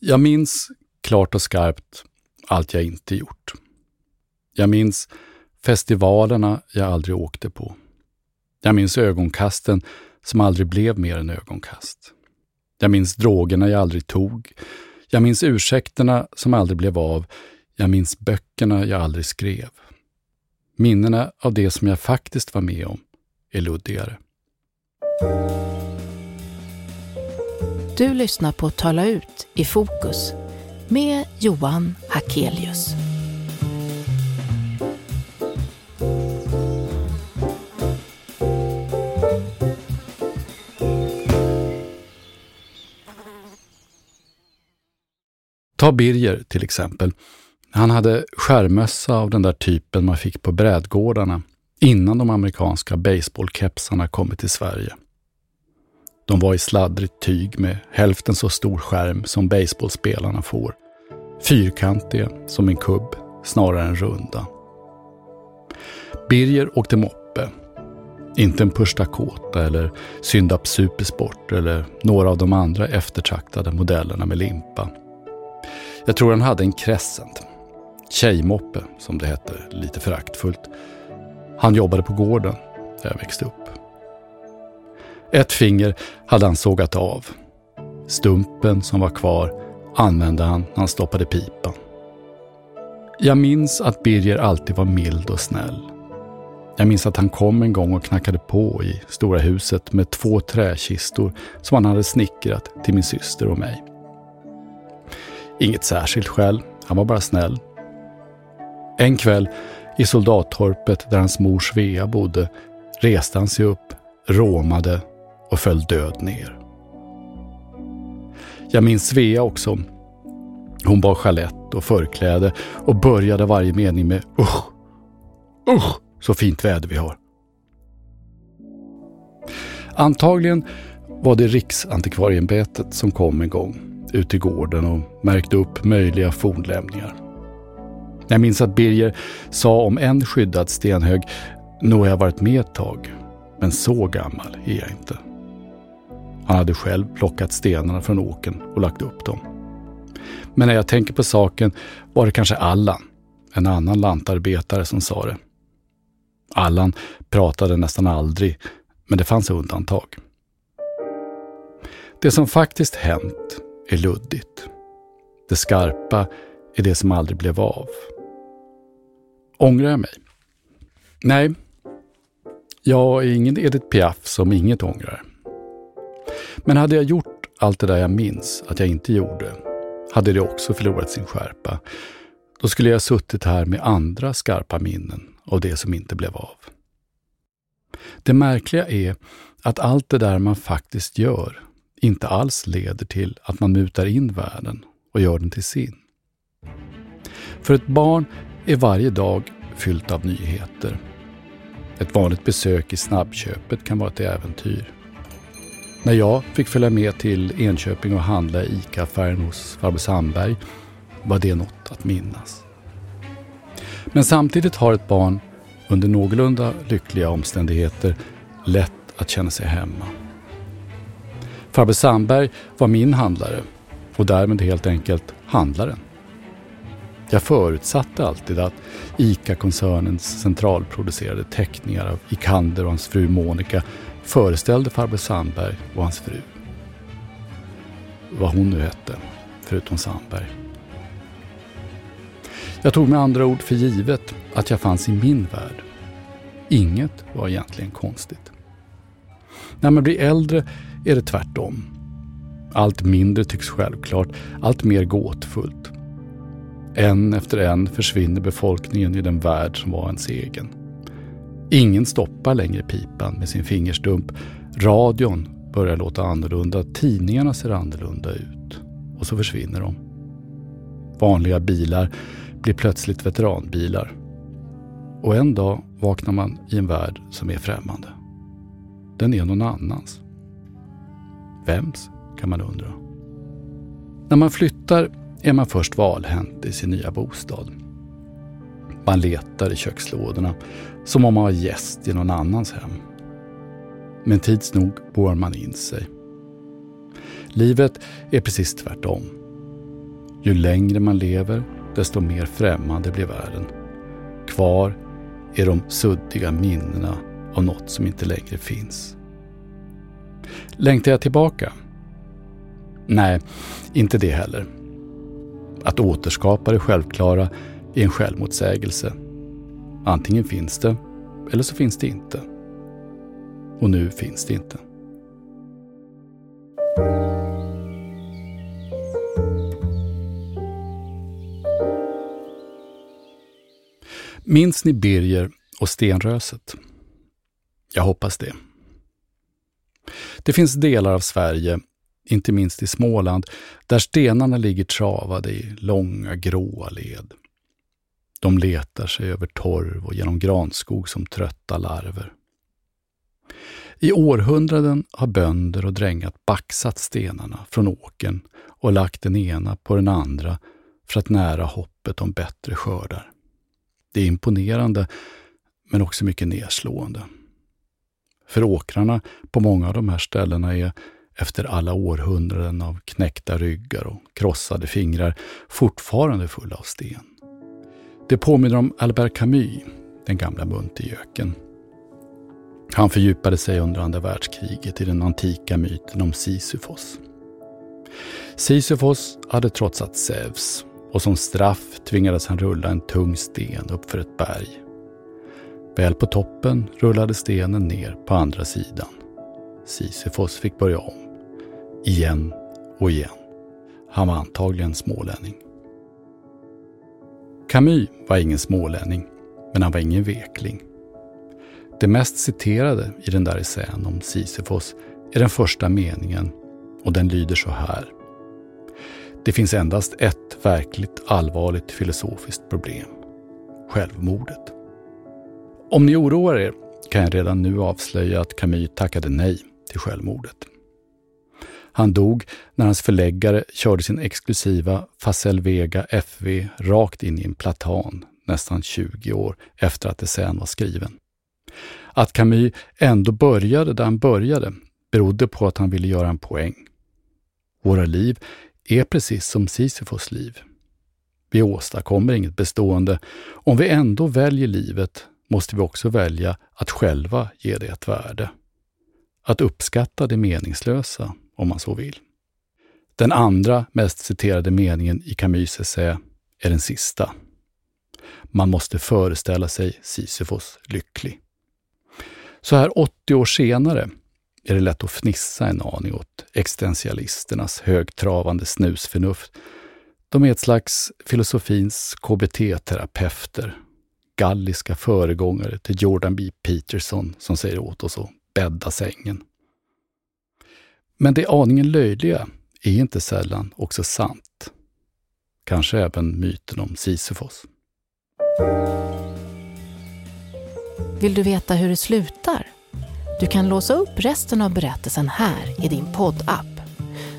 Jag minns klart och skarpt allt jag inte gjort. Jag minns festivalerna jag aldrig åkte på. Jag minns ögonkasten som aldrig blev mer än ögonkast. Jag minns drogerna jag aldrig tog. Jag minns ursäkterna som aldrig blev av. Jag minns böckerna jag aldrig skrev. Minnena av det som jag faktiskt var med om är luddigare. Du lyssnar på Tala ut i fokus med Johan Hakelius. Ta Birger till exempel. Han hade skärmössa av den där typen man fick på brädgårdarna innan de amerikanska baseballkepsarna kommit till Sverige. De var i sladdrigt tyg med hälften så stor skärm som baseballspelarna får. Fyrkantiga som en kubb snarare än runda. Birger åkte moppe. Inte en Push Dakota eller Syndap Supersport eller några av de andra eftertraktade modellerna med limpa. Jag tror han hade en Crescent. Tjejmoppe, som det hette, lite föraktfullt. Han jobbade på gården där jag växte upp. Ett finger hade han sågat av. Stumpen som var kvar använde han när han stoppade pipan. Jag minns att Birger alltid var mild och snäll. Jag minns att han kom en gång och knackade på i stora huset med två träkistor som han hade snickrat till min syster och mig. Inget särskilt skäl, han var bara snäll. En kväll i soldattorpet där hans mor Svea bodde reste han sig upp, råmade och föll död ner. Jag minns Svea också. Hon bar chalett och förkläde och började varje mening med usch, usch, så fint väder vi har. Antagligen var det Riksantikvarieämbetet som kom en gång ut i gården och märkte upp möjliga fornlämningar. Jag minns att Birger sa om en skyddad stenhög, nog har jag varit med ett tag, men så gammal är jag inte. Han hade själv plockat stenarna från åken och lagt upp dem. Men när jag tänker på saken var det kanske Allan, en annan lantarbetare som sa det. Allan pratade nästan aldrig, men det fanns undantag. Det som faktiskt hänt är luddigt. Det skarpa är det som aldrig blev av. Ångrar jag mig? Nej, jag är ingen Edith Piaf som inget ångrar. Men hade jag gjort allt det där jag minns att jag inte gjorde, hade det också förlorat sin skärpa. Då skulle jag suttit här med andra skarpa minnen av det som inte blev av. Det märkliga är att allt det där man faktiskt gör inte alls leder till att man mutar in världen och gör den till sin. För ett barn är varje dag fyllt av nyheter. Ett vanligt besök i snabbköpet kan vara ett äventyr. När jag fick följa med till Enköping och handla i ICA-affären hos farbror Sandberg var det något att minnas. Men samtidigt har ett barn under någorlunda lyckliga omständigheter lätt att känna sig hemma. Farbror Sandberg var min handlare och därmed helt enkelt handlaren. Jag förutsatte alltid att ICA-koncernens centralproducerade teckningar av Ikander och hans fru Monica föreställde farbror Sandberg och hans fru. Vad hon nu hette, förutom Sandberg. Jag tog med andra ord för givet att jag fanns i min värld. Inget var egentligen konstigt. När man blir äldre är det tvärtom. Allt mindre tycks självklart, allt mer gåtfullt. En efter en försvinner befolkningen i den värld som var ens egen. Ingen stoppar längre pipan med sin fingerstump. Radion börjar låta annorlunda, tidningarna ser annorlunda ut. Och så försvinner de. Vanliga bilar blir plötsligt veteranbilar. Och en dag vaknar man i en värld som är främmande. Den är någon annans. Vems, kan man undra. När man flyttar är man först valhänt i sin nya bostad. Man letar i kökslådorna som om man var gäst i någon annans hem. Men tids nog bor man in sig. Livet är precis tvärtom. Ju längre man lever, desto mer främmande blir världen. Kvar är de suddiga minnena av något som inte längre finns. Längtar jag tillbaka? Nej, inte det heller. Att återskapa det självklara är en självmotsägelse. Antingen finns det, eller så finns det inte. Och nu finns det inte. Minns ni Birger och stenröset? Jag hoppas det. Det finns delar av Sverige, inte minst i Småland, där stenarna ligger travade i långa gråa led. De letar sig över torv och genom granskog som trötta larver. I århundraden har bönder och drängar baxat stenarna från åken och lagt den ena på den andra för att nära hoppet om bättre skördar. Det är imponerande, men också mycket nedslående. För åkrarna på många av de här ställena är efter alla århundraden av knäckta ryggar och krossade fingrar fortfarande fulla av sten. Det påminner om Albert Camus, den gamla muntergöken. Han fördjupade sig under andra världskriget i den antika myten om Sisyfos. Sisyfos hade trotsat Zeus och som straff tvingades han rulla en tung sten uppför ett berg. Väl på toppen rullade stenen ner på andra sidan. Sisyfos fick börja om. Igen och igen. Han var antagligen smålänning. Camus var ingen smålänning, men han var ingen vekling. Det mest citerade i den där essän om Sisyfos är den första meningen och den lyder så här. Det finns endast ett verkligt allvarligt filosofiskt problem. Självmordet. Om ni oroar er kan jag redan nu avslöja att Camus tackade nej till självmordet. Han dog när hans förläggare körde sin exklusiva Facel Vega FV rakt in i en platan nästan 20 år efter att essän var skriven. Att Camus ändå började där han började berodde på att han ville göra en poäng. Våra liv är precis som Sisyfos liv. Vi åstadkommer inget bestående. Om vi ändå väljer livet måste vi också välja att själva ge det ett värde. Att uppskatta det meningslösa, om man så vill. Den andra mest citerade meningen i Camus essä är den sista. Man måste föreställa sig Sisyfos lycklig. Så här 80 år senare är det lätt att fnissa en aning åt existentialisternas högtravande snusförnuft. De är ett slags filosofins KBT-terapeuter, galliska föregångare till Jordan B. Peterson som säger åt oss att bädda sängen. Men det aningen löjliga är inte sällan också sant. Kanske även myten om Sisyfos. Vill du veta hur det slutar? Du kan låsa upp resten av berättelsen här i din poddapp.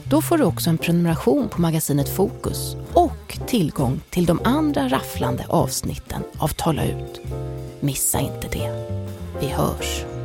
Då får du också en prenumeration på magasinet Fokus och tillgång till de andra rafflande avsnitten av Tala ut. Missa inte det. Vi hörs!